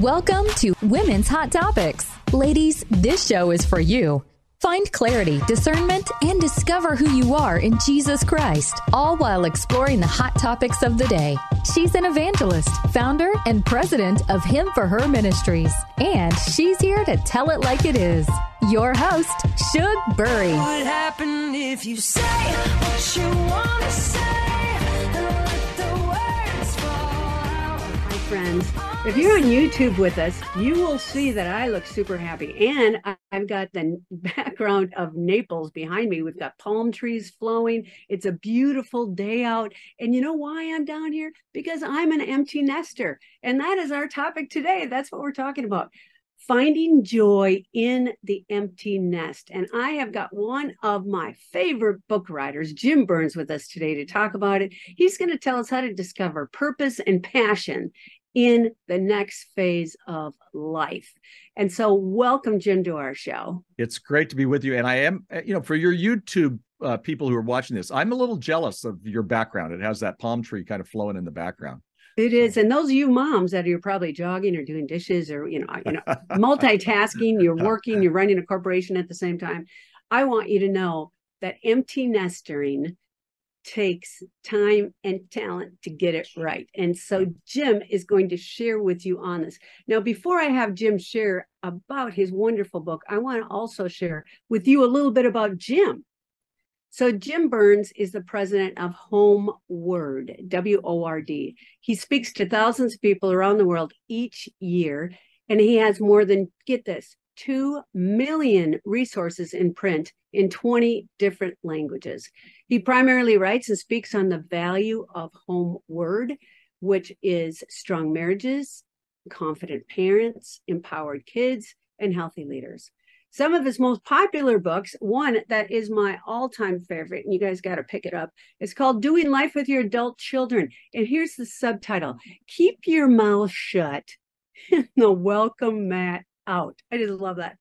Welcome to Women's Hot Topics. Ladies, this show is for you. Find clarity, discernment, and discover who you are in Jesus Christ, all while exploring the hot topics of the day. She's an evangelist, founder, and president of Him for Her Ministries, and she's here to tell it like it is. Your host, Shug Bury. What happened if you say what you want to say? and let the words fall? Hi, friends. If you're on YouTube with us, you will see that I look super happy. And I've got the background of Naples behind me. We've got palm trees flowing. It's a beautiful day out. And you know why I'm down here? Because I'm an empty nester. And that is our topic today. That's what we're talking about. Finding joy in the empty nest. And I have got one of my favorite book writers, Jim Burns, with us today to talk about it. He's going to tell us how to discover purpose and passion in the next phase of life. And so, welcome, Jim, to our show. It's great to be with you. And I am, uh, you know, for your YouTube uh, people who are watching this, I'm a little jealous of your background. It has that palm tree kind of flowing in the background. It is, and those of you moms that are probably jogging or doing dishes or you know, you know, multitasking, you're working, you're running a corporation at the same time. I want you to know that empty nestering takes time and talent to get it right. And so Jim is going to share with you on this. Now, before I have Jim share about his wonderful book, I want to also share with you a little bit about Jim. So Jim Burns is the president of Home Word, W O R D. He speaks to thousands of people around the world each year, and he has more than get this 2 million resources in print in 20 different languages. He primarily writes and speaks on the value of home word, which is strong marriages, confident parents, empowered kids, and healthy leaders. Some of his most popular books, one that is my all time favorite, and you guys got to pick it up, it's called Doing Life with Your Adult Children. And here's the subtitle Keep Your Mouth Shut and the Welcome Mat Out. I just love that.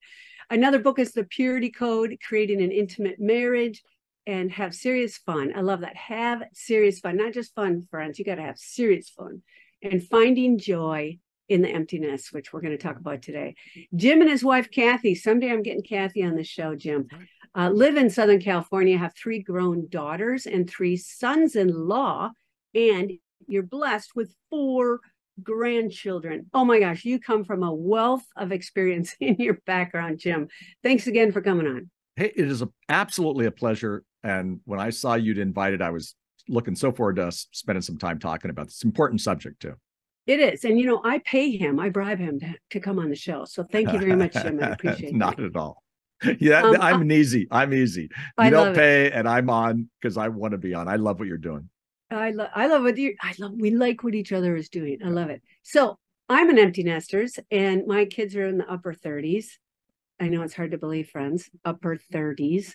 Another book is The Purity Code Creating an Intimate Marriage and Have Serious Fun. I love that. Have serious fun, not just fun, friends. You got to have serious fun and finding joy in the empty nest, which we're going to talk about today. Jim and his wife, Kathy, someday I'm getting Kathy on the show, Jim, uh, live in Southern California, have three grown daughters and three sons in law, and you're blessed with four grandchildren. Oh my gosh, you come from a wealth of experience in your background, Jim. Thanks again for coming on. Hey, it is a, absolutely a pleasure. And when I saw you'd invited, I was looking so forward to us spending some time talking about this important subject too. It is. And, you know, I pay him, I bribe him to, to come on the show. So thank you very much, Jim. I appreciate it. Not that. at all. Yeah, Um, I'm an easy. I'm easy. You I don't love it. pay, and I'm on because I want to be on. I love what you're doing. I love I love what you I love we like what each other is doing. I love it. So I'm an empty nesters and my kids are in the upper 30s. I know it's hard to believe, friends, upper 30s.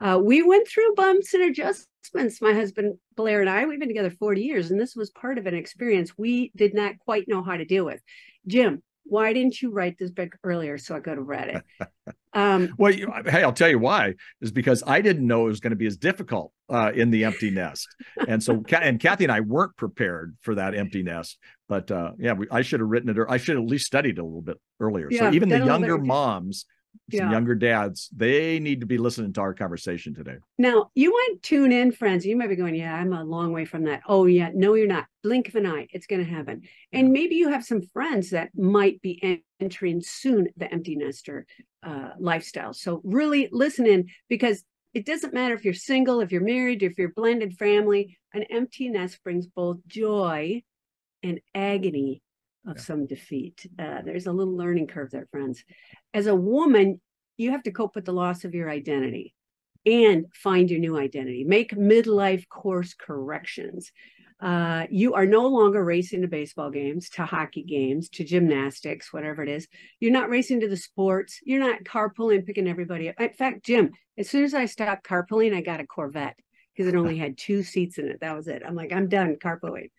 Uh, we went through bumps and adjustments. My husband Blair and I, we've been together 40 years, and this was part of an experience we did not quite know how to deal with. Jim, why didn't you write this book earlier so I could have read it? Um, Well, you, hey, I'll tell you why. Is because I didn't know it was going to be as difficult uh, in the empty nest, and so and Kathy and I weren't prepared for that empty nest. But uh, yeah, we, I should have written it, or I should have at least studied a little bit earlier. Yeah, so even the a little bit younger moms, Yeah. younger dads, they need to be listening to our conversation today. Now, you might tune in, friends. You might be going, Yeah, I'm a long way from that. Oh, yeah. No, you're not. Blink of an eye. It's going to happen. And maybe you have some friends that might be entering soon the empty nester uh, lifestyle. So, really listen in because it doesn't matter if you're single, if you're married, if you're blended family, an empty nest brings both joy and agony of Yeah. some defeat. Uh, there's a little learning curve there, friends. As a woman, you have to cope with the loss of your identity and find your new identity. Make midlife course corrections. Uh, you are no longer racing to baseball games, to hockey games, to gymnastics, whatever it is. You're not racing to the sports. You're not carpooling, picking everybody up. In fact, Jim, as soon as I stopped carpooling, I got a Corvette because it only had two seats in it. That was it. I'm like, I'm done carpooling.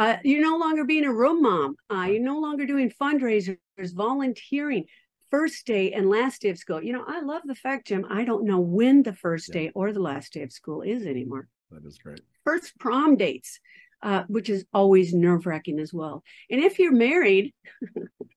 Uh, you're no longer being a room mom. Uh, you're no longer doing fundraisers, volunteering first day and last day of school. You know, I love the fact, Jim, I don't know when the first Yeah. day or the last day of school is anymore. That is great. First prom dates, uh, which is always nerve wracking as well. And if you're married,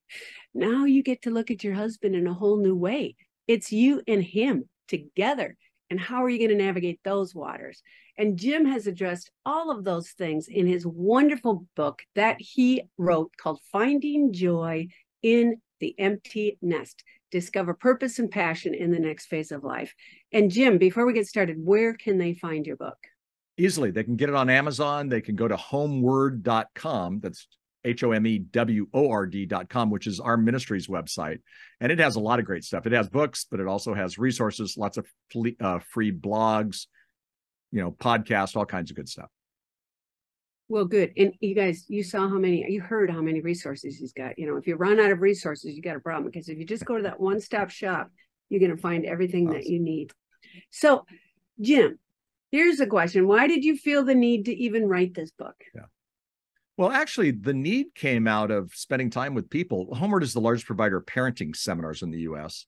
Now you get to look at your husband in a whole new way. It's you and him together. And how are you going to navigate those waters? And Jim has addressed all of those things in his wonderful book that he wrote called Finding Joy in the Empty Nest. Discover purpose and passion in the next phase of life. And Jim, before we get started, where can they find your book? Easily. They can get it on Amazon. They can go to homeword.com. That's H O M E W O R D.com, which is our ministry's website. And it has a lot of great stuff. It has books, but it also has resources, lots of uh, free blogs, you know, podcast, all kinds of good stuff. Well, good. And you guys, you saw how many, you heard how many resources he's got. You know, if you run out of resources, you got a problem because if you just go to that one stop shop, you're going to find everything that you need. So, Jim, here's a question Why did you feel the need to even write this book? Yeah. Well, actually, the need came out of spending time with people. HomeWord is the largest provider of parenting seminars in the US.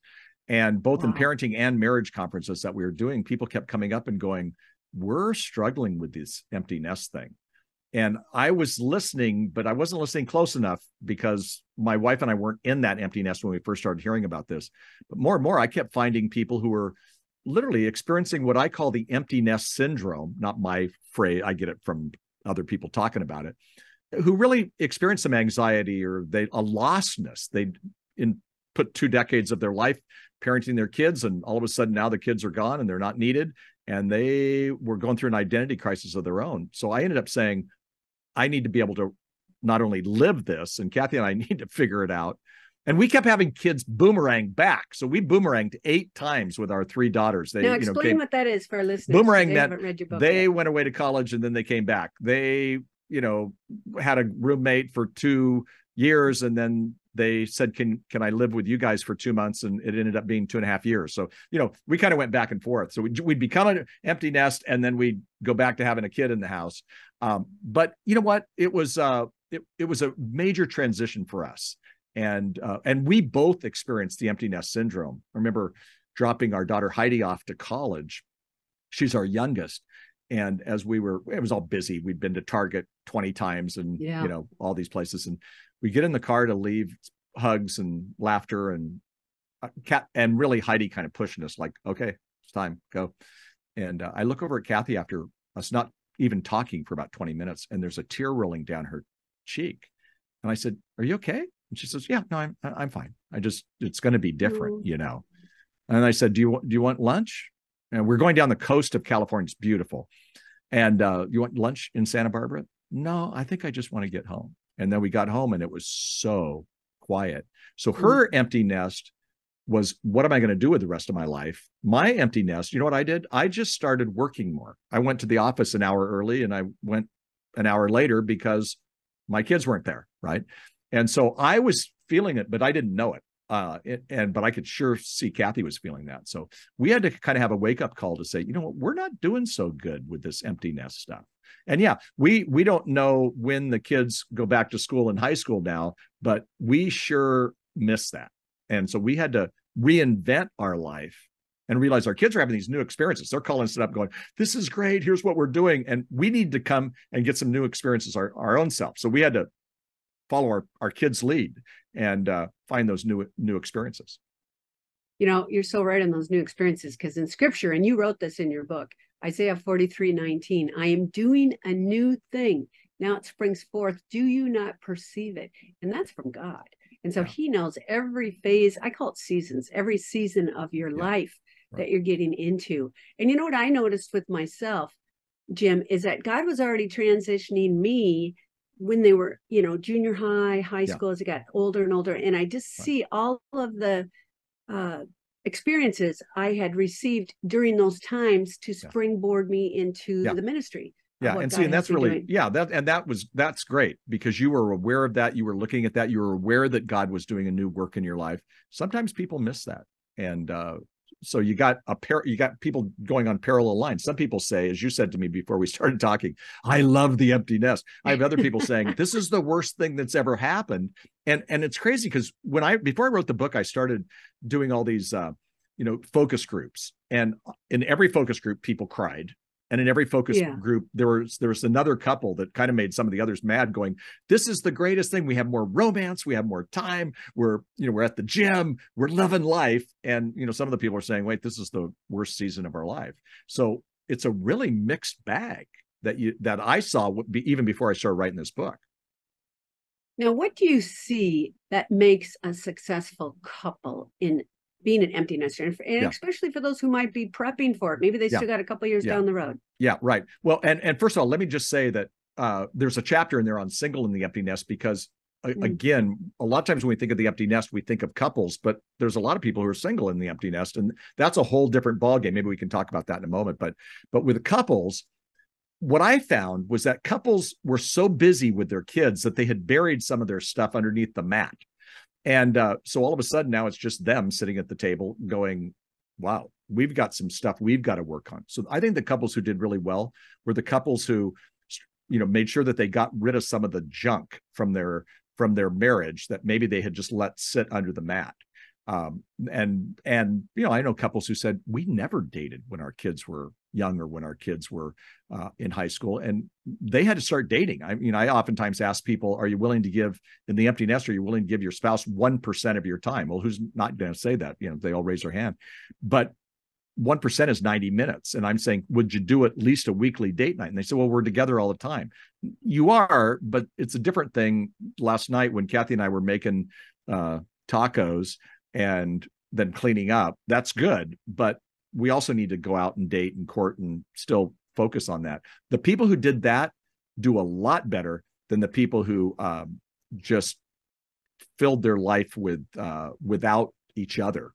And both in parenting and marriage conferences that we were doing, people kept coming up and going, We're struggling with this empty nest thing. And I was listening, but I wasn't listening close enough because my wife and I weren't in that empty nest when we first started hearing about this. But more and more, I kept finding people who were literally experiencing what I call the empty nest syndrome, not my phrase, I get it from other people talking about it, who really experienced some anxiety or they a lostness. They in put two decades of their life parenting their kids, and all of a sudden now the kids are gone and they're not needed, and they were going through an identity crisis of their own. So I ended up saying, I need to be able to not only live this, and Kathy and I need to figure it out. And we kept having kids boomerang back. So we boomeranged eight times with our three daughters. They, now, you know, explain came, what that is for listeners. Boomerang they meant haven't read your book. they yet. went away to college and then they came back. They, you know, had a roommate for two years and then they said, Can can I live with you guys for two months? And it ended up being two and a half years. So, you know, we kind of went back and forth. So we'd, we'd become an empty nest and then we'd go back to having a kid in the house. Um, but you know what? It was uh it, it was a major transition for us. And uh, and we both experienced the empty nest syndrome. I remember dropping our daughter Heidi off to college. She's our youngest. And as we were, it was all busy. We'd been to Target 20 times and, Yeah. you know, all these places. And we get in the car to leave hugs and laughter and uh, cat and really Heidi kind of pushing us like, okay, it's time, go. And uh, I look over at Kathy after us not even talking for about 20 minutes and there's a tear rolling down her cheek. And I said, are you okay? And she says, yeah, no, I'm, I'm fine. I just, it's going to be different, you know? And I said, do you, want do you want lunch? And we're going down the coast of California. It's beautiful. And uh, you want lunch in Santa Barbara? No, I think I just want to get home. And then we got home and it was so quiet. So her empty nest was what am I going to do with the rest of my life? My empty nest, you know what I did? I just started working more. I went to the office an hour early and I went an hour later because my kids weren't there. Right. And so I was feeling it, but I didn't know it. Uh, it- and but I could sure see Kathy was feeling that. So we had to kind of have a wake up call to say, you know what, we're not doing so good with this empty nest stuff. And yeah, we we don't know when the kids go back to school in high school now, but we sure miss that. And so we had to reinvent our life and realize our kids are having these new experiences. They're calling us up going, this is great. Here's what we're doing. And we need to come and get some new experiences our, our own self. So we had to follow our, our kids' lead and uh, find those new new experiences. you know, you're so right on those new experiences because in scripture, and you wrote this in your book, Isaiah 43 19, I am doing a new thing. Now it springs forth. Do you not perceive it? And that's from God. And so Yeah. he knows every phase, I call it seasons, every season of your Yeah. life Right. that you're getting into. And you know what I noticed with myself, Jim, is that God was already transitioning me when they were, you know, junior high, high Yeah. school as I got older and older. And I just Right. see all of the uh, experiences I had received during those times to springboard me into Yeah. the ministry. Yeah, and God see, and that's really doing. yeah, that and that was that's great because you were aware of that. You were looking at that. You were aware that God was doing a new work in your life. Sometimes people miss that, and uh, so you got a pair. You got people going on parallel lines. Some people say, as you said to me before we started talking, I love the empty nest. I have other people saying this is the worst thing that's ever happened, and and it's crazy because when I before I wrote the book, I started doing all these. Uh, you know focus groups and in every focus group people cried And in every focus Yeah. group, there was there was another couple that kind of made some of the others mad, going, "This is the greatest thing. We have more romance, we have more time. We're you know we're at the gym, we're living life." And you know some of the people are saying, "Wait, this is the worst season of our life." So it's a really mixed bag that you that I saw be- even before I started writing this book. Now, what do you see that makes a successful couple in being an empty nester, and, and Yeah. especially for those who might be prepping for it? Maybe they Yeah. still got a couple years down the road. Yeah, right. Well, and and first of all, let me just say that uh, there's a chapter in there on single in the empty nest because a- Mm. again, a lot of times when we think of the empty nest, we think of couples, but there's a lot of people who are single in the empty nest, and that's a whole different ballgame. Maybe we can talk about that in a moment. But but with couples, what I found was that couples were so busy with their kids that they had buried some of their stuff underneath the mat. And uh, so all of a sudden now it's just them sitting at the table going, wow, we've got some stuff we've got to work on. So I think the couples who did really well were the couples who, you know, made sure that they got rid of some of the junk from their from their marriage that maybe they had just let sit under the mat. Um, and and you know, I know couples who said we never dated when our kids were young or when our kids were uh, in high school, and they had to start dating. I mean, I oftentimes ask people, "Are you willing to give in the empty nest? Are you willing to give your spouse one percent of your time?" Well, who's not going to say that? You know, they all raise their hand, but one percent is ninety minutes, and I'm saying, would you do at least a weekly date night? And they say, "Well, we're together all the time." You are, but it's a different thing. Last night when Kathy and I were making uh, tacos and then cleaning up, that's good, but we also need to go out and date and court and still focus on that. The people who did that do a lot better than the people who um, just filled their life with uh, without each other.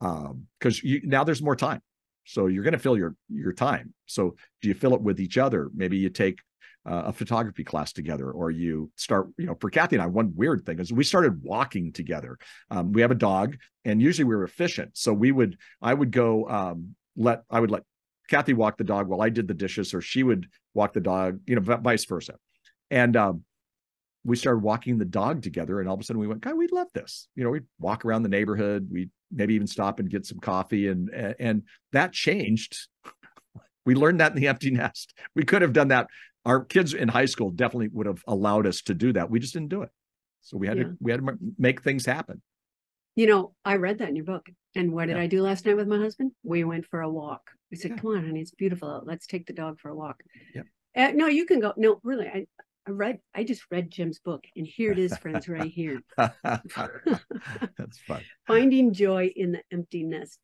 Because you now there's more time. So you're going to fill your your time. So do you fill it with each other? Maybe you take uh, a photography class together or you start you know for kathy and i one weird thing is we started walking together. Um, we have a dog and usually we were efficient. So we would i would go um, let i would let kathy walk the dog while i did the dishes or she would walk the dog you know vice versa. And um, we started walking the dog together and all of a sudden we went god we love this. You know we'd walk around the neighborhood we maybe even stop and get some coffee and and that changed. We learned that in the empty nest. We could have done that our kids in high school definitely would have allowed us to do that we just didn't do it so we had Yeah. to we had to make things happen You know, I read that in your book. And what did Yeah. I do last night with my husband? We went for a walk. I said, Yeah. "Come on, honey, it's beautiful out. Let's take the dog for a walk." Yeah. Uh, no, you can go. No, really, I, I read. I just read Jim's book, and here it is, friends, right here. that's fun Finding joy in the empty nest.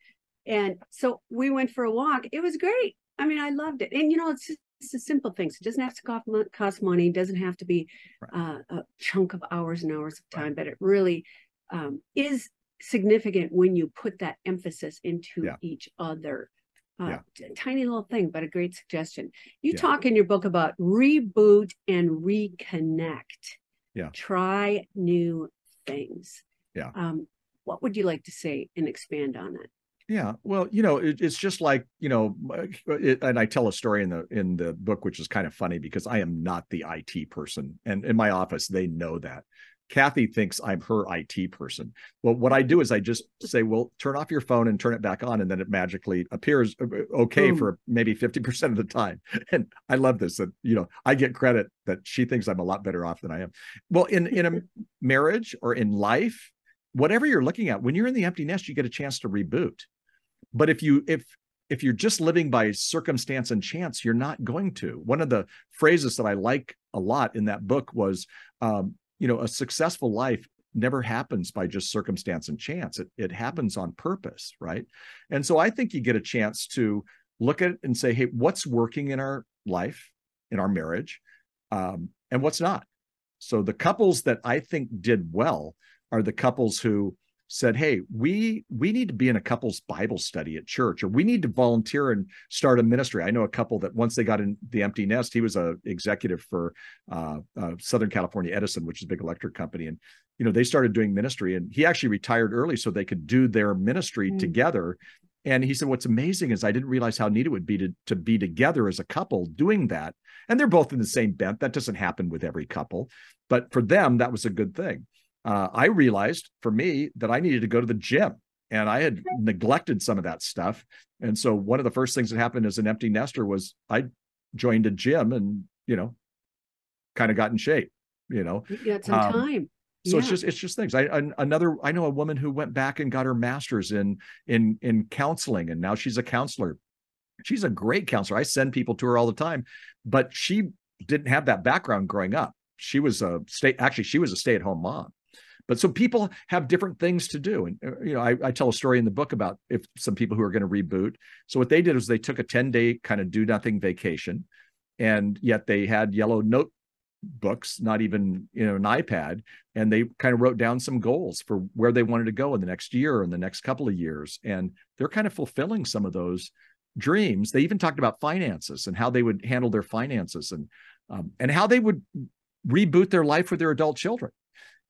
And so we went for a walk. It was great. I mean, I loved it. And you know, it's just it's the simple things. It doesn't have to cost, money. It doesn't have to be uh, a chunk of hours and hours of time, but it really um, is significant when you put that emphasis into Yeah. each other. Uh, Yeah. Tiny little thing, but a great suggestion. You Yeah. talk in your book about reboot and reconnect. Yeah. Try new things. Yeah. Um, what would you like to say and expand on that? Yeah, well, you know, it, it's just like you know, uh, it, and I tell a story in the in the book, which is kind of funny because I am not the IT person, and in my office they know that. Kathy thinks I'm her IT person. Well, what I do is I just say, "Well, turn off your phone and turn it back on," and then it magically appears uh, uh okay Boom. for maybe fifty percent of the time. And I love this that you know I get credit that she thinks I'm a lot better off than I am. Well, in in a marriage or in life, whatever you're looking at, when you're in the empty nest, you get a chance to reboot but if you if if you're just living by circumstance and chance you're not going to. One of the phrases that i like a lot in that book was um, you know a successful life never happens by just circumstance and chance. It, it happens on purpose right? And so i think you get a chance to look at it and say hey what's working in our life in our marriage um, and what's not? So the couples that i think did well are the couples who said hey we we need to be in a couples bible study at church or we need to volunteer and start a ministry. I know a couple that once they got in the empty nest he was a executive for uh, uh, southern california edison which is a big electric company and you know they started doing ministry and he actually retired early so they could do their ministry Mm. together. And he said what's amazing is i didn't realize how neat it would be to, to be together as a couple doing that. And they're both in the same bent. That doesn't happen with every couple but for them that was a good thing uh, I realized for me that I needed to go to the gym and I had neglected some of that stuff. And so one of the first things that happened as an empty nester was I joined a gym and you know kind of got in shape. You know, You got some Um, time. so it's just it's just things. I an- another I know a woman who went back and got her master's in in in counseling, and now she's a counselor. She's a great counselor. I send people to her all the time, but she didn't have that background growing up. She was a state actually she was a stay at home mom. But so people have different things to do, and uh, you know I, I tell a story in the book about if some people who are going to reboot. So what they did was they took a ten day kind of do nothing vacation, and yet they had yellow note books, not even you know an iPad, and they kind of wrote down some goals for where they wanted to go in the next year or in the next couple of years, and they're kind of fulfilling some of those dreams. They even talked about finances and how they would handle their finances and um, and how they would reboot their life with their adult children.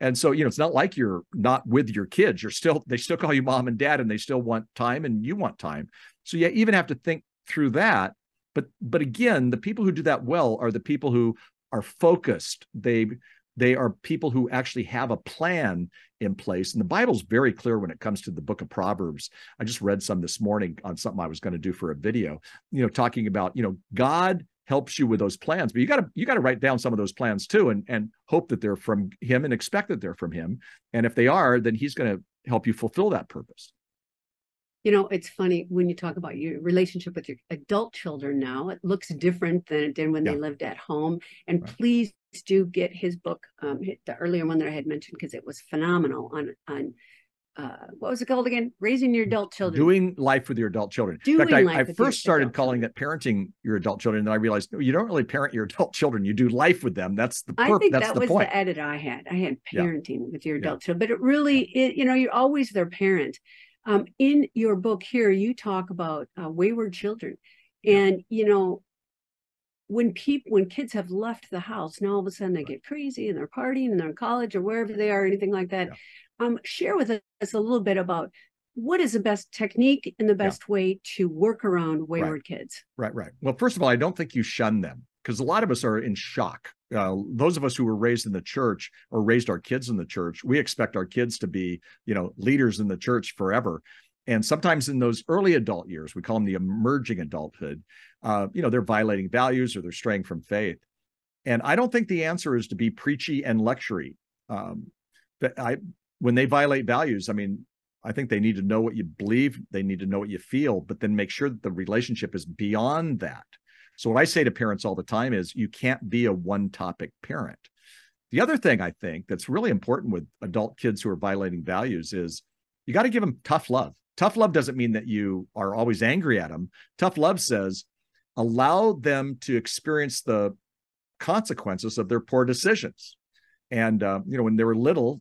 And so, you know, it's not like you're not with your kids. You're still, they still call you mom and dad and they still want time and you want time. So you even have to think through that. But, but again, the people who do that well are the people who are focused. They, they are people who actually have a plan in place. And the Bible's very clear when it comes to the book of Proverbs. I just read some this morning on something I was going to do for a video, you know, talking about, you know, God helps you with those plans but you got to you got to write down some of those plans too and and hope that they're from him and expect that they're from him and if they are then he's going to help you fulfill that purpose You know, it's funny when you talk about your relationship with your adult children now, it looks different than it did when Yeah. they lived at home. And Right. please do get his book, um, the earlier one that I had mentioned, because it was phenomenal on, on, uh, what was it called again? Raising your adult children. doing life with your adult children in Doing fact life i, I first started calling it parenting your adult children and then i realized no, you don't really parent your adult children you do life with them that's the purpose. I think that's that the was point the edit I had. I had Yeah. parenting with your Yeah. adult children, but it really, it, you know, you're always their parent. Um, in your book here, you talk about uh, wayward children, Yeah. and you know, when people, when kids have left the house, now all of a sudden they get crazy and they're partying and they're in college or wherever they are, anything like that. Um, share with us a little bit about what is the best technique and the best way to work around wayward kids. Right, right. Well, first of all, I don't think you shun them because a lot of us are in shock. Uh, those of us who were raised in the church or raised our kids in the church, we expect our kids to be, you know, leaders in the church forever. And sometimes in those early adult years, we call them the emerging adulthood, uh, you know, they're violating values or they're straying from faith. And I don't think the answer is to be preachy and lectury. Um, but I, when they violate values, I mean, I think they need to know what you believe, they need to know what you feel, but then make sure that the relationship is beyond that. So what I say to parents all the time is you can't be a one topic parent. The other thing I think that's really important with adult kids who are violating values is you got to give them tough love. Tough love doesn't mean that you are always angry at them. Tough love says allow them to experience the consequences of their poor decisions. And uh, you know, when they were little,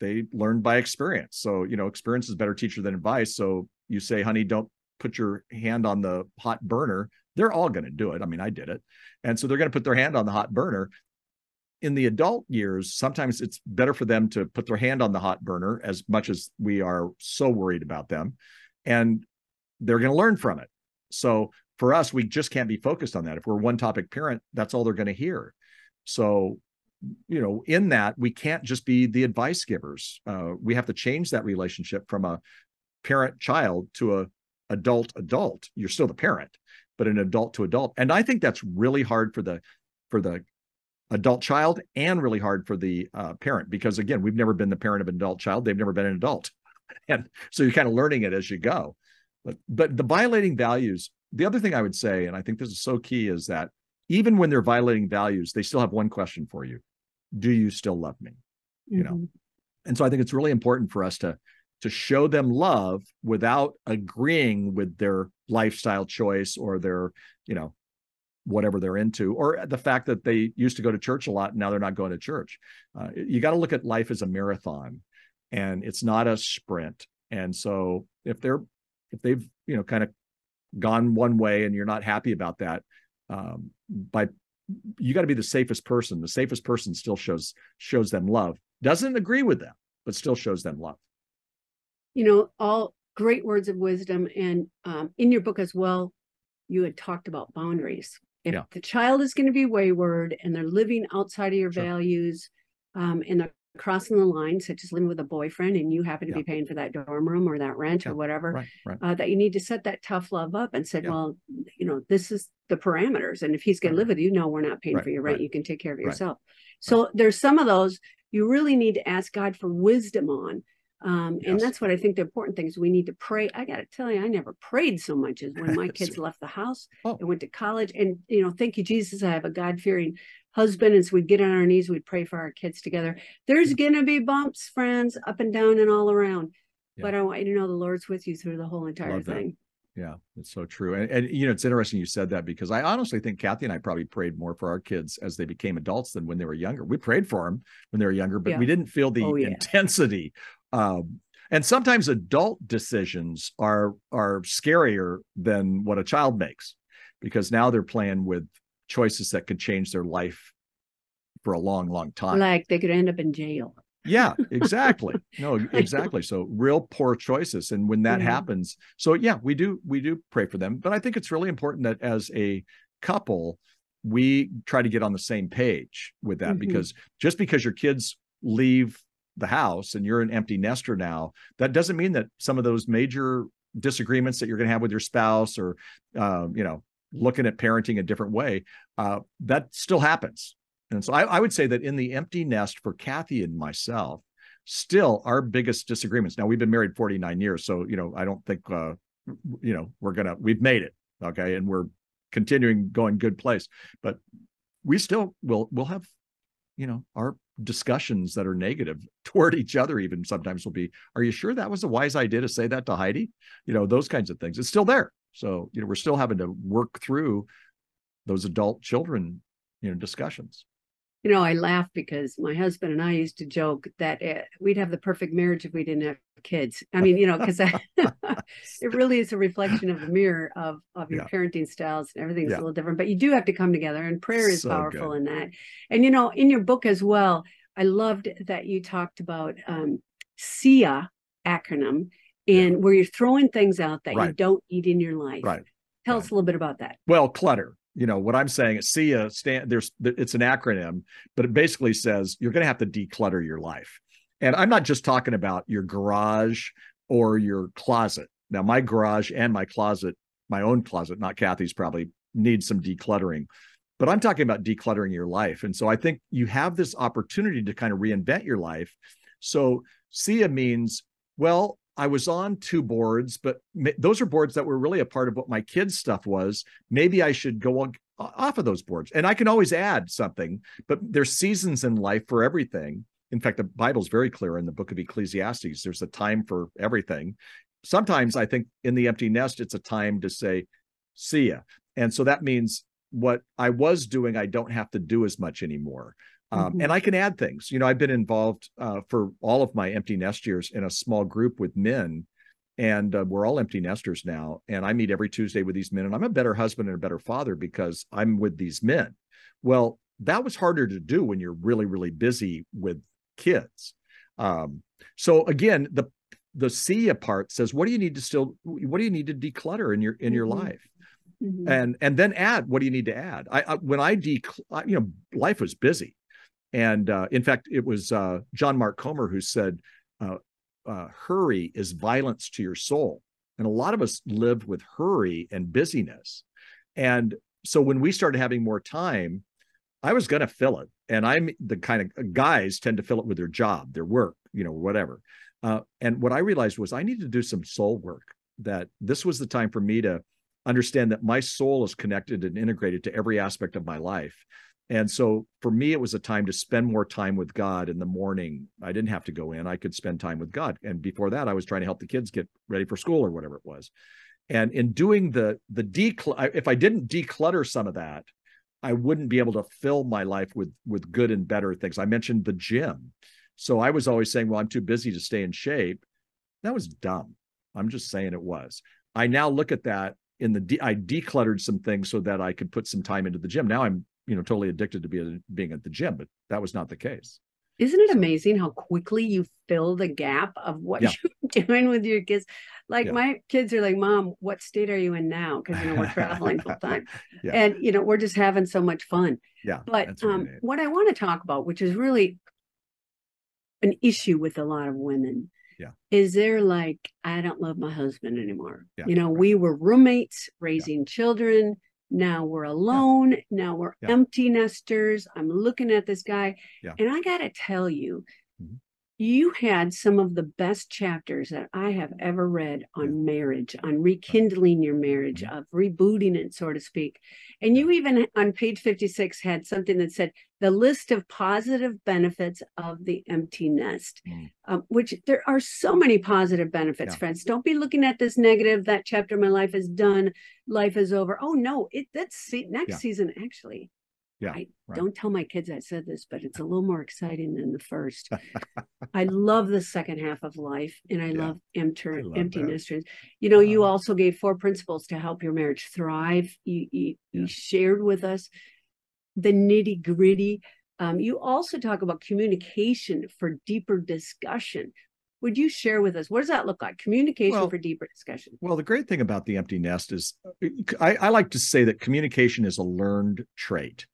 they learn by experience. So you know, experience is better teacher than advice. So you say, "Honey, don't put your hand on the hot burner." They're all going to do it. I mean, I did it, and so they're going to put their hand on the hot burner. In the adult years, sometimes it's better for them to put their hand on the hot burner as much as we are so worried about them, and they're going to learn from it. So for us, we just can't be focused on that. If we're one topic parent, that's all they're going to hear. So, you know, in that, we can't just be the advice givers. Uh, we have to change that relationship from a parent child to a adult adult. You're still the parent, but an adult to adult. And I think that's really hard for the for the adult child and really hard for the uh, parent because again, we've never been the parent of an adult child. They've never been an adult, and so you're kind of learning it as you go. But but the violating values. The other thing I would say, and I think this is so key, is that even when they're violating values, they still have one question for you: Do you still love me? You know, Mhm. And so I think it's really important for us to to show them love without agreeing with their lifestyle choice or their, you know, whatever they're into, or the fact that they used to go to church a lot and now they're not going to church. Uh, you got to look at life as a marathon, and it's not a sprint. And so if they're if they've you know kind of gone one way and you're not happy about that, um, by you got to be the safest person. The safest person still shows shows them love. Doesn't agree with them, but still shows them love. you know, all great words of wisdom. And um, in your book as well, you had talked about boundaries. If Yeah. the child is going to be wayward and they're living outside of your Sure. values um, and they're crossing the line, such as living with a boyfriend and you happen to Yeah. be paying for that dorm room or that rent Yeah, or whatever, Right, right. uh, that you need to set that tough love up and said, Yeah. well, you know, this is the parameters. And if he's going Right, to live with you, no, we're not paying for your rent. right, You can take care of yourself. So there's some of those you really need to ask God for wisdom on. Um, and that's what I think the important thing is we need to pray. I got to tell you, I never prayed so much as when my kids left the house Oh. and went to college. And, you know, thank you, Jesus. I have a God fearing husband. And so we'd get on our knees, we'd pray for our kids together. There's going to be bumps, friends, up and down and all around. Yeah. But I want you to know the Lord's with you through the whole entire thing. Yeah, it's so true. And, and you know, it's interesting you said that because I honestly think Kathy and I probably prayed more for our kids as they became adults than when they were younger. We prayed for them when they were younger, but Yeah. we didn't feel the Oh, yeah. intensity. Um, and sometimes adult decisions are are scarier than what a child makes because now they're playing with choices that could change their life for a long, long time. Like they could end up in jail. Yeah, exactly. No, exactly. So real poor choices. And when that Mhm. happens, so yeah, we do we do pray for them. But I think it's really important that as a couple, we try to get on the same page with that Mhm. because just because your kids leave the house and you're an empty nester now, that doesn't mean that some of those major disagreements that you're going to have with your spouse or um, you know, looking at parenting a different way, uh, that still happens. And so I, I would say that in the empty nest for Kathy and myself, still our biggest disagreements. Now we've been married 49 years, so you know I don't think uh, you know we're gonna we've made it, okay, and we're continuing going good place. But we still will we'll have you know our discussions that are negative toward each other. Even sometimes will be, are you sure that was a wise idea to say that to Heidi? You know those kinds of things. It's still there. So you know we're still having to work through those adult children you know discussions. You know, I laugh because my husband and I used to joke that uh, we'd have the perfect marriage if we didn't have kids. I mean, you know, because it really is a reflection of the mirror of of your Yeah. parenting styles and everything's Yeah. a little different. But you do have to come together, and prayer is So powerful good. in that. And you know, in your book as well, I loved that you talked about um, SIA acronym, and where you're throwing things out that you don't need in your life. Right. Tell Right. us a little bit about that. Well, clutter. You know what I'm saying. SIA stand there's it's an acronym, but it basically says you're going to have to declutter your life. And I'm not just talking about your garage or your closet. Now, my garage and my closet, my own closet, not Kathy's, probably needs some decluttering. But I'm talking about decluttering your life. And so I think you have this opportunity to kind of reinvent your life. So SIA means, well, I was on two boards, but ma- those are boards that were really a part of what my kids' stuff was. Maybe I should go on off of those boards. And I can always add something, but there's seasons in life for everything. In fact, the Bible's very clear in the book of Ecclesiastes. There's a time for everything. Sometimes I think in the empty nest, it's a time to say, see ya. And so that means what I was doing, I don't have to do as much anymore. Um, Mhm. And I can add things. You know, I've been involved uh, for all of my empty nest years in a small group with men, and uh, we're all empty nesters now. And I meet every Tuesday with these men, and I'm a better husband and a better father because I'm with these men. Well, that was harder to do when you're really, really busy with kids. Um, so again, the the SIA part says, what do you need to still, what do you need to declutter in your in your Mhm. life? Mhm. and and then add what do you need to add i, I when i de you know life was busy and uh, in fact it was uh, john mark comer who said uh, uh, hurry is violence to your soul. And a lot of us live with hurry and busyness. And so when we started having more time i was going to fill it. And i'm the kind of guys tend to fill it with their job their work you know whatever. Uh, and what i realized was i needed to do some soul work that this was the time for me to understand that my soul is connected and integrated to every aspect of my life. And so for me, it was a time to spend more time with God in the morning. I didn't have to go in, I could spend time with God. And before that, I was trying to help the kids get ready for school or whatever it was. And in doing the, the declutter, if I didn't declutter some of that, I wouldn't be able to fill my life with, with good and better things. I mentioned the gym. So I was always saying, well, I'm too busy to stay in shape. That was dumb. I'm just saying it was. I now look at that in the de- I decluttered some things so that I could put some time into the gym. Now I'm you know totally addicted to be, being at the gym, but that was not the case. Isn't it amazing how quickly you fill the gap of what Yeah. you're doing with your kids? Like Yeah. my kids are like, "Mom, what state are you in now?" Because you know we're traveling full time, Yeah. and you know we're just having so much fun. Yeah, But um, what I want to talk about, which is really an issue with a lot of women. Yeah. Is there like, I don't love my husband anymore. You know, we were roommates raising children. Now we're alone. Now we're Yeah. empty nesters. I'm looking at this guy. Yeah. And I got to tell you. You had some of the best chapters that I have ever read on marriage, on rekindling your marriage, Mhm. of rebooting it, so to speak. And you even on page 56 had something that said the list of positive benefits of the empty nest, Mm. um, which there are so many positive benefits, Yeah. friends. Don't be looking at this negative, that chapter of my life is done, life is over. Oh, no, it that's se- next Yeah. season, actually. Yeah, I right. don't tell my kids I said this, but it's a little more exciting than the first. I love the second half of life and I Yeah, love enter, I love empty nesters. You know, you Um, also gave four principles to help your marriage thrive. You, you, Yeah. you shared with us the nitty gritty. Um, you also talk about communication for deeper discussion. Would you share with us what does that look like? Communication Well, for deeper discussion. Well, the great thing about the empty nest is I, I like to say that communication is a learned trait.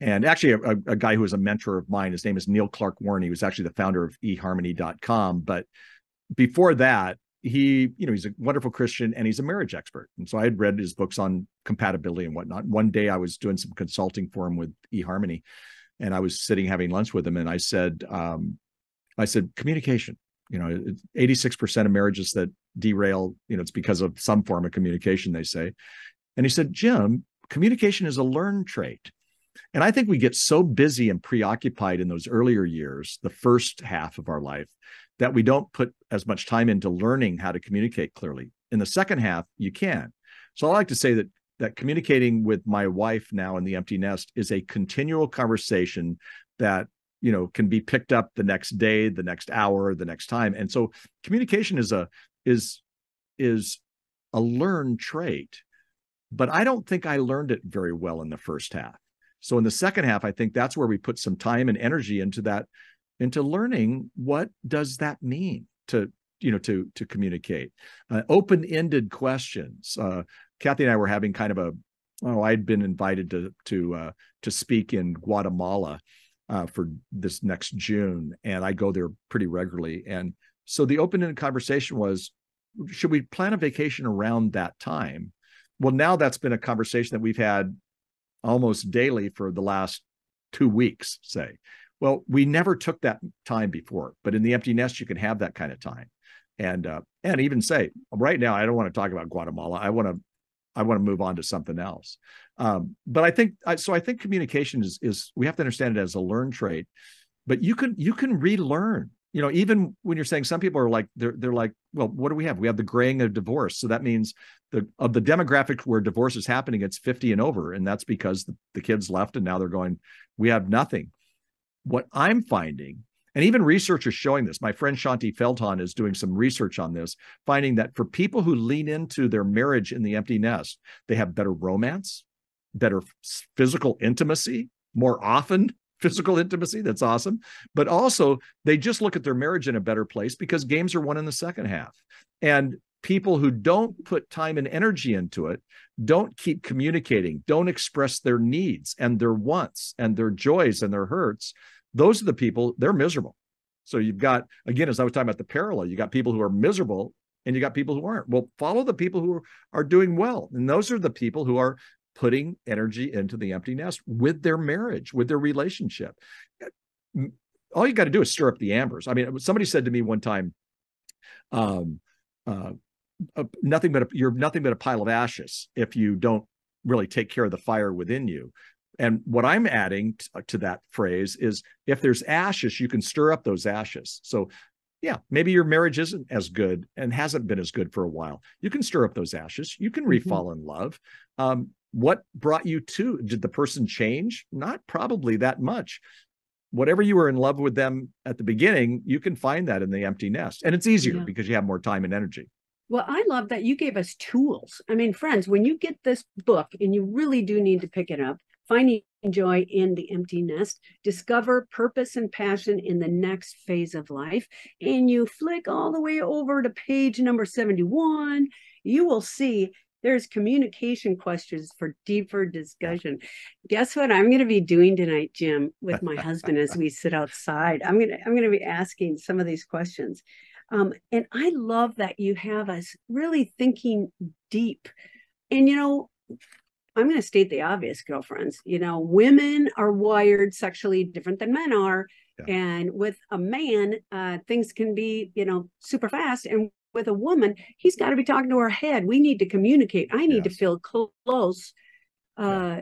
And actually, a, a- guy who was a mentor of mine, his name is Neil Clark Warren. He was actually the founder of eharmony.com. But before that, he, you know, he's a wonderful Christian and he's a marriage expert. And so I had read his books on compatibility and whatnot. One day I was doing some consulting for him with eHarmony and I was sitting having lunch with him and I said, um, I said, communication, you know, 86% of marriages that derail, you know, it's because of some form of communication, they say. And he said, Jim, communication is a learned trait. And I think we get so busy and preoccupied in those earlier years, the first half of our life, that we don't put as much time into learning how to communicate clearly. In the second half, you can. So I like to say that that communicating with my wife now in the empty nest is a continual conversation that you know can be picked up the next day, the next hour, the next time. And so communication is a is is a learned trait. But I don't think I learned it very well in the first half. So in the second half, I think that's where we put some time and energy into that, into learning what does that mean to you know to to communicate. Uh, open-ended questions. Uh, Kathy and I were having kind of a oh I'd been invited to to uh, to speak in Guatemala uh, for this next June, and I go there pretty regularly. And so the open-ended conversation was, should we plan a vacation around that time? Well, now that's been a conversation that we've had almost daily for the last two weeks, say. Well, we never took that time before, but in the empty nest, you can have that kind of time. And uh, and even say, right now, I don't want to talk about Guatemala. I want to I want to move on to something else. Um, but I think so. I think communication is is we have to understand it as a learned trait. But you can you can relearn. You know, even when you're saying some people are like they're they're like, well, what do we have? We have the graying of divorce. So that means the of the demographic where divorce is happening, it's 50 and over, and that's because the, the kids left and now they're going, we have nothing. What I'm finding, and even research is showing this. My friend Shaunti Feldhahn is doing some research on this, finding that for people who lean into their marriage in the empty nest, they have better romance, better physical intimacy, more often physical intimacy. That's awesome. But also, they just look at their marriage in a better place because games are won in the second half. And people who don't put time and energy into it don't keep communicating, don't express their needs and their wants and their joys and their hurts. Those are the people, they're miserable. So you've got, again, as I was talking about the parallel, you got people who are miserable and you got people who aren't. Well, follow the people who are, doing well. And those are the people who are putting energy into the empty nest with their marriage, with their relationship. All you got to do is stir up the ambers. I mean, somebody said to me one time, um, uh, uh, nothing but a, you're nothing but a pile of ashes if you don't really take care of the fire within you. And what I'm adding t- to that phrase is if there's ashes, you can stir up those ashes. So, yeah, maybe your marriage isn't as good and hasn't been as good for a while. You can stir up those ashes. You can Mhm. refall in love. Um, what brought you to? Did the person change? Not probably that much. Whatever you were in love with them at the beginning, you can find that in the empty nest. And it's easier Yeah. because you have more time and energy. Well, I love that you gave us tools. I mean, friends, when you get this book, and you really do need to pick it up, Finding Joy in the Empty Nest, discover purpose and passion in the next phase of life, and you flick all the way over to page number 71, you will see there's communication questions for deeper discussion. Guess what I'm going to be doing tonight, Jim, with my husband as we sit outside. I'm going to I'm going to be asking some of these questions. Um, and I love that you have us really thinking deep. And you know, I'm going to state the obvious, girlfriends. You know, women are wired sexually different than men are. Yeah. And with a man, uh, things can be, you know, super fast. And with a woman, he's got to be talking to her head. We need to communicate. I need to feel clo- close Yeah. uh,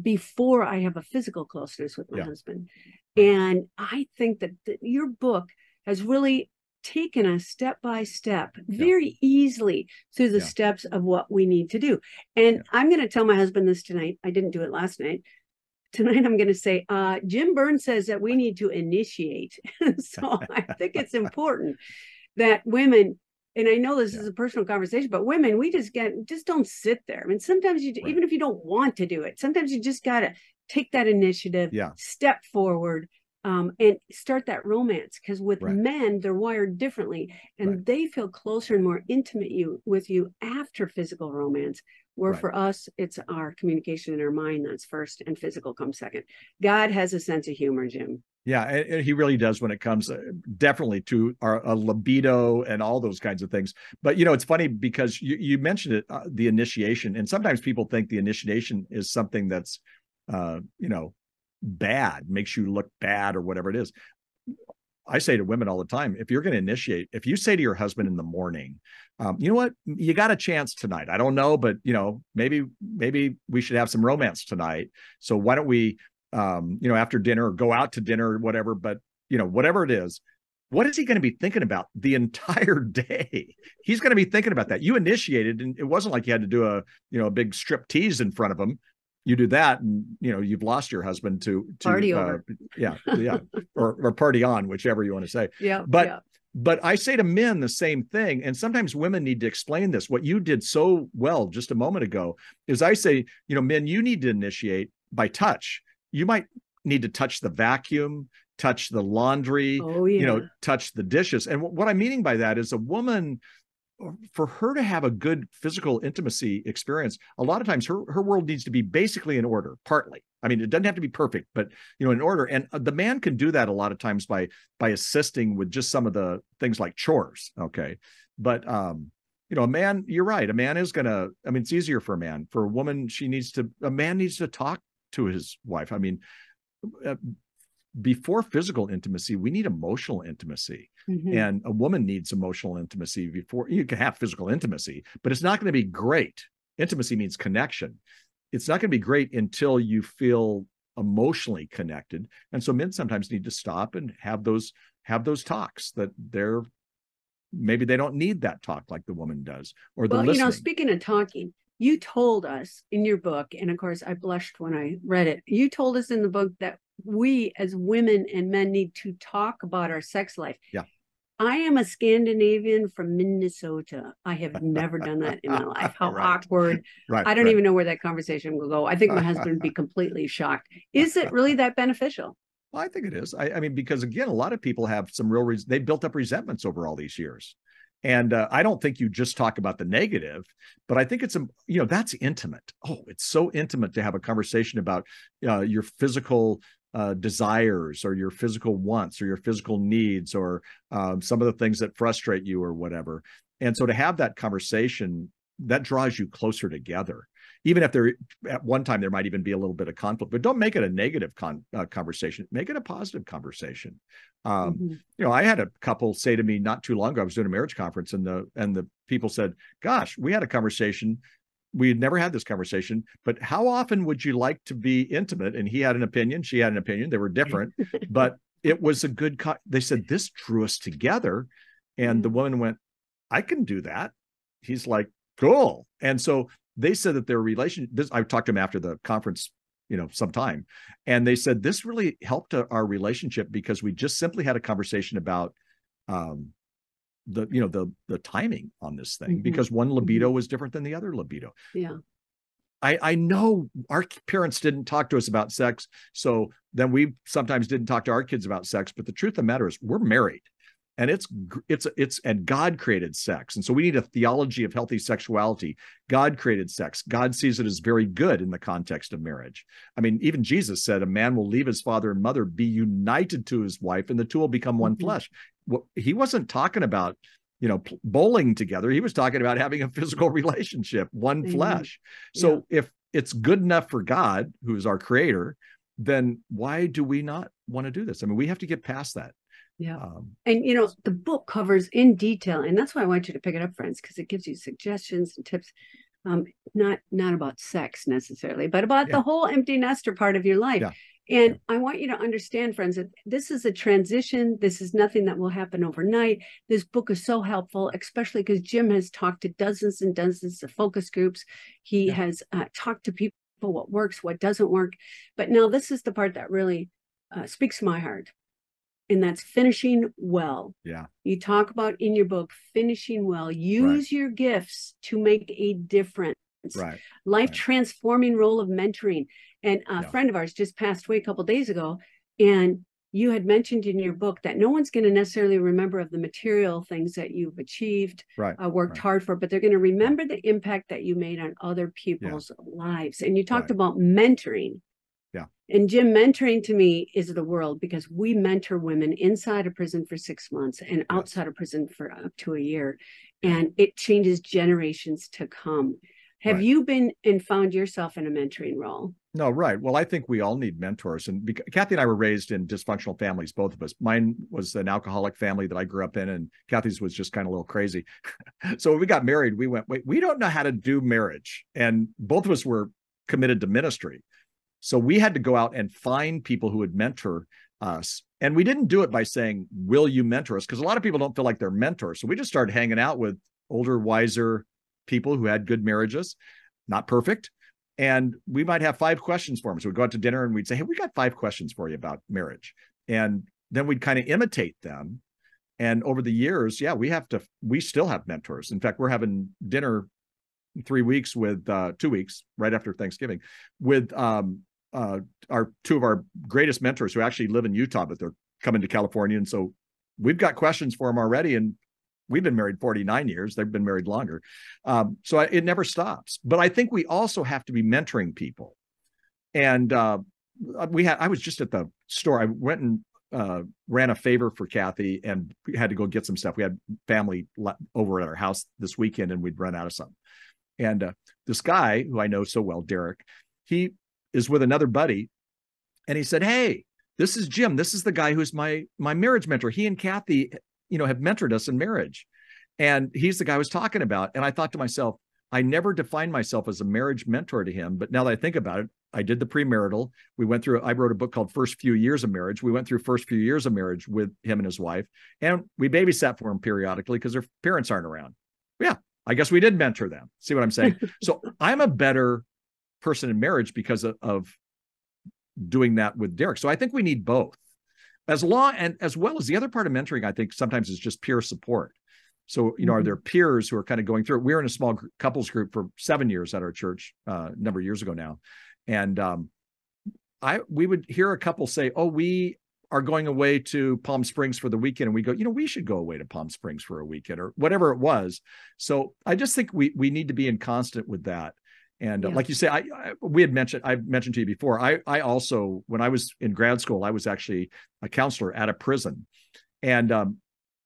before I have a physical closeness with my Yeah. husband. And I think that, that your book has really taken us step by step very easily through the Yeah. steps of what we need to do. And Yeah. I'm going to tell my husband this tonight. I didn't do it last night. Tonight, I'm going to say, uh, Jim Burns says that we need to initiate. so I think it's important that women, and I know this Yeah. is a personal conversation, but women, we just get, just don't sit there. I mean, sometimes you, Right. even if you don't want to do it, sometimes you just got to take that initiative, Yeah. step forward, um, and start that romance. Because with Right. men, they're wired differently, and Right. they feel closer and more intimate you with you after physical romance. Where Right. for us, it's our communication in our mind that's first, and physical comes second. God has a sense of humor, Jim. Yeah, he really does when it comes uh, definitely to our a libido and all those kinds of things. But you know, it's funny because you you mentioned it, uh, the initiation, and sometimes people think the initiation is something that's, uh, you know, bad, makes you look bad or whatever it is. I say to women all the time, if you're going to initiate, if you say to your husband in the morning, um, you know what, you got a chance tonight. I don't know, but you know, maybe maybe we should have some romance tonight. So why don't we, um, you know, after dinner go out to dinner or whatever? But you know, whatever it is, what is he going to be thinking about the entire day? He's going to be thinking about that. You initiated, and it wasn't like you had to do a you know a big strip tease in front of him. You do that, and you know you've lost your husband to to Party uh, over. yeah, yeah, or or party on, whichever you want to say. Yeah. But- yeah. But I say to men the same thing. And sometimes women need to explain this. What you did so well just a moment ago is I say, you know, men, you need to initiate by touch. You might need to touch the vacuum, touch the laundry, oh yeah. you know, touch the dishes. And wh- what I'm meaning by that is a woman, for her to have a good physical intimacy experience, a lot of times her her world needs to be basically in order, partly. I mean, it doesn't have to be perfect, but you know, in order. And uh, the man can do that a lot of times by by assisting with just some of the things like chores. Okay, but um, you know, a man, you're right. A man is gonna. I mean, it's easier for a man. For a woman, she needs to. A man needs to talk to his wife. I mean. Before physical intimacy, we need emotional intimacy Mhm. and a woman needs emotional intimacy before you can have physical intimacy but it's not going to be great intimacy means connection it's not going to be great until you feel emotionally connected and so men sometimes need to stop and have those have those talks that they're maybe they don't need that talk like the woman does or the well, listening you know, speaking of talking, you told us in your book, and of course, I blushed when I read it. You told us in the book that we as women and men need to talk about our sex life. Yeah. I am a Scandinavian from Minnesota. I have never done that in my life. How Right. awkward. right I don't right. even know where that conversation will go. I think my husband would be completely shocked. Is it really that beneficial? Well, I think it is. I, I mean, because again, a lot of people have some real reasons. They built up resentments over all these years. And uh, I don't think you just talk about the negative, but I think it's, um, you know, that's intimate. Oh, it's so intimate to have a conversation about uh, your physical uh, desires or your physical wants or your physical needs or um, some of the things that frustrate you or whatever. And so to have that conversation, that draws you closer together even if there at one time there might even be a little bit of conflict but don't make it a negative con, uh, conversation make it a positive conversation um, Mhm. you know i had a couple say to me not too long ago i was doing a marriage conference and the and the people said gosh we had a conversation we had never had this conversation but how often would you like to be intimate? And he had an opinion she had an opinion they were different but it was a good co- they said this drew us together. And the woman went i can do that. He's like cool. And so they said that their relation this i talked to him after the conference you know sometime and they said this really helped uh, our relationship because we just simply had a conversation about um the you know the the timing on this thing Mhm. because one libido was different than the other libido Yeah. I, I know our parents didn't talk to us about sex. So then we sometimes didn't talk to our kids about sex. But the truth of the matter is, we're married. and it's it's it's and god created sex and so we need a theology of healthy sexuality god created sex god sees it as very good in the context of marriage i mean even jesus said a man will leave his father and mother be united to his wife and the two will become one Mhm. flesh he wasn't talking about you know bowling together he was talking about having a physical relationship one Amen. flesh so if it's good enough for god who's our creator then why do we not want to do this i mean we have to get past that Yeah. um, And you know, the book covers in detail, and that's why I want you to pick it up, friends, because it gives you suggestions and tips. Um, not not about sex necessarily, but about Yeah. the whole empty nester part of your life. Yeah. And I want you to understand, friends, that this is a transition. This is nothing that will happen overnight. This book is so helpful, especially because Jim has talked to dozens and dozens of focus groups. He Yeah. has uh, talked to people what works, what doesn't work. But now this is the part that really uh, speaks to my heart and that's finishing well. Yeah. You talk about in your book finishing well. Use your gifts to make a difference. Right Life right. transforming role of mentoring. And a Yeah. friend of ours just passed away a couple days ago, and you had mentioned in your book that no one's going to necessarily remember of the material things that you've achieved, right uh, worked Right. hard for, but they're going to remember the impact that you made on other people's lives. And you talked Right. about mentoring. Yeah. And Jim, mentoring to me is the world because we mentor women inside a prison for six months and outside of prison for up to a year. And it changes generations to come. Have Right. you been and found yourself in a mentoring role? No, right. Well, I think we all need mentors. And bec- Kathy and I were raised in dysfunctional families, both of us. Mine was an alcoholic family that I grew up in, and Kathy's was just kind of a little crazy. so when we got married, we went, wait, we don't know how to do marriage. And both of us were committed to ministry. So we had to go out and find people who would mentor us. And we didn't do it by saying, Will you mentor us? Because a lot of people don't feel like they're mentors. So we just started hanging out with older, wiser people who had good marriages, not perfect. And we might have five questions for them. So we'd go out to dinner and we'd say, Hey, we got five questions for you about marriage. And then we'd kind of imitate them. And over the years, yeah, we have to, we still have mentors. In fact, we're having dinner three weeks with uh two weeks right after Thanksgiving with um uh our two of our greatest mentors who actually live in Utah, but they're coming to California. And so we've got questions for them already. And we've been married 49 years. They've been married longer. Um, so I, it never stops. But I think we also have to be mentoring people. And uh, we had, I was just at the store. I went and uh, ran a favor for Kathy and we had to go get some stuff. We had family over at our house this weekend and we'd run out of something. And uh, this guy who I know so well, Derek, he is with another buddy and he said, Hey, this is Jim. This is the guy who's my my marriage mentor. He and Kathy, you know, have mentored us in marriage. And he's the guy I was talking about. And I thought to myself, I never defined myself as a marriage mentor to him. But now that I think about it, I did the premarital. We went through, I wrote a book called First Few Years of Marriage. We went through first few years of marriage with him and his wife. And we babysat for him periodically because their parents aren't around. Yeah, I guess we did mentor them. See what I'm saying? so I'm a better person in marriage because of, of doing that with Derek. So I think we need both. As long and as well as the other part of mentoring, I think sometimes is just peer support. So, you know, are Mhm. there peers who are kind of going through it? We were in a small gr- couples group for seven years at our church, uh, a number of years ago now. And um, I we would hear a couple say, Oh, we are going away to Palm Springs for the weekend. And we go, you know, we should go away to Palm Springs for a weekend or whatever it was. So I just think we we need to be in constant with that. And uh, Yeah. like you say, I, I we had mentioned I've mentioned to you before. I I also when I was in grad school, I was actually a counselor at a prison, and um,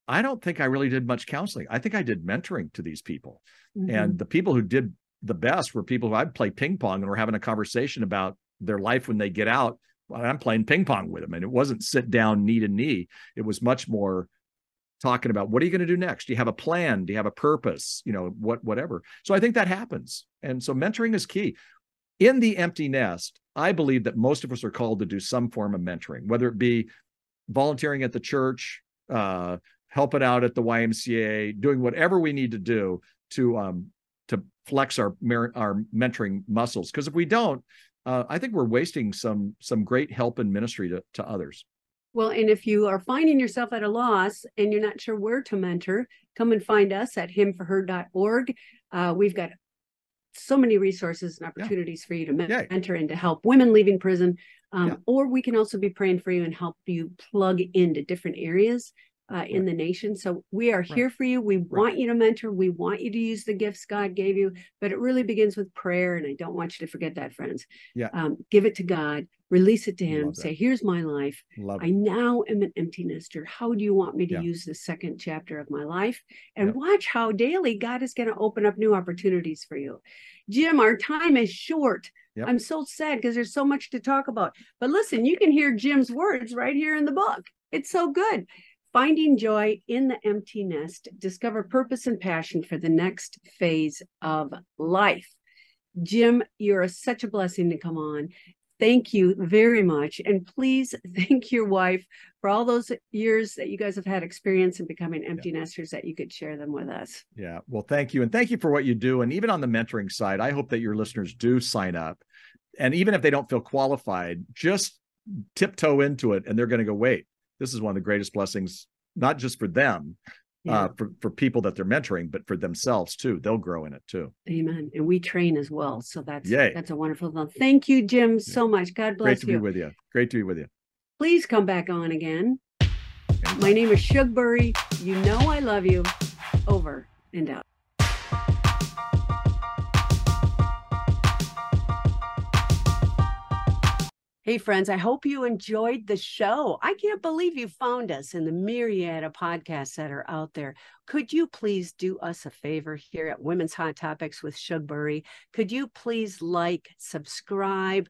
I don't think I really did much counseling. I think I did mentoring to these people, Mhm. and the people who did the best were people who I'd play ping pong and we're having a conversation about their life when they get out. I'm playing ping pong with them, and it wasn't sit down knee to knee. It was much more talking about what are you going to do next? Do you have a plan? Do you have a purpose? You know what whatever. So i think that happens. And so mentoring is key. In the empty nest i believe that most of us are called to do some form of mentoring whether it be volunteering at the church uh helping out at the ymca doing whatever we need to do to um to flex our our mentoring muscles. Because if we don't uh, i think we're wasting some some great help and ministry to, to others Well, and if you are finding yourself at a loss and you're not sure where to mentor, come and find us at him4her.org. Uh, we've got so many resources and opportunities for you to mentor and to help women leaving prison. Um, Yeah. Or we can also be praying for you and help you plug into different areas uh, in the nation. So we are Right. here for you. We want you to mentor. We want you to use the gifts God gave you, but it really begins with prayer. And I don't want you to forget that, friends. Yeah. Um, give it to God, release it to Him, say, Here's my life. Love I it. now am an empty nester. How do you want me to Yeah. use the second chapter of my life? And Yep. watch how daily God is going to open up new opportunities for you. Jim, our time is short. Yep. I'm so sad because there's so much to talk about. But listen, you can hear Jim's words right here in the book. It's so good. Finding joy in the empty nest, discover purpose and passion for the next phase of life. Jim, you're such a blessing to come on. Thank you very much. And please thank your wife for all those years that you guys have had experience in becoming empty nesters that you could share them with us. Yeah. Well, thank you. And thank you for what you do. And even on the mentoring side, I hope that your listeners do sign up. And even if they don't feel qualified, just tiptoe into it and they're going to go, wait, this is one of the greatest blessings, not just for them, Yeah. uh, for, for people that they're mentoring, but for themselves too. They'll grow in it too. Amen. And we train as well. So that's Yay. that's a wonderful thing. Thank you, Jim, so much. God bless you. Great to you. be with you. Great to be with you. Please come back on again. My name is Shug Bury. You know I love you. Over and out. Hey, friends, I hope you enjoyed the show. I can't believe you found us in the myriad of podcasts that are out there. Could you please do us a favor here at Women's Hot Topics with Shug Bury? Could you please like, subscribe,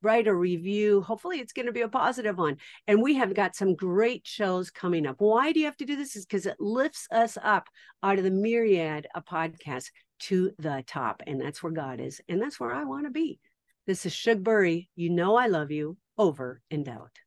write a review? Hopefully, it's going to be a positive one. And we have got some great shows coming up. Why do you have to do this? Is because it lifts us up out of the myriad of podcasts to the top. And that's where God is. And that's where I want to be. This is Shug Bury. You know I love you. Over and out.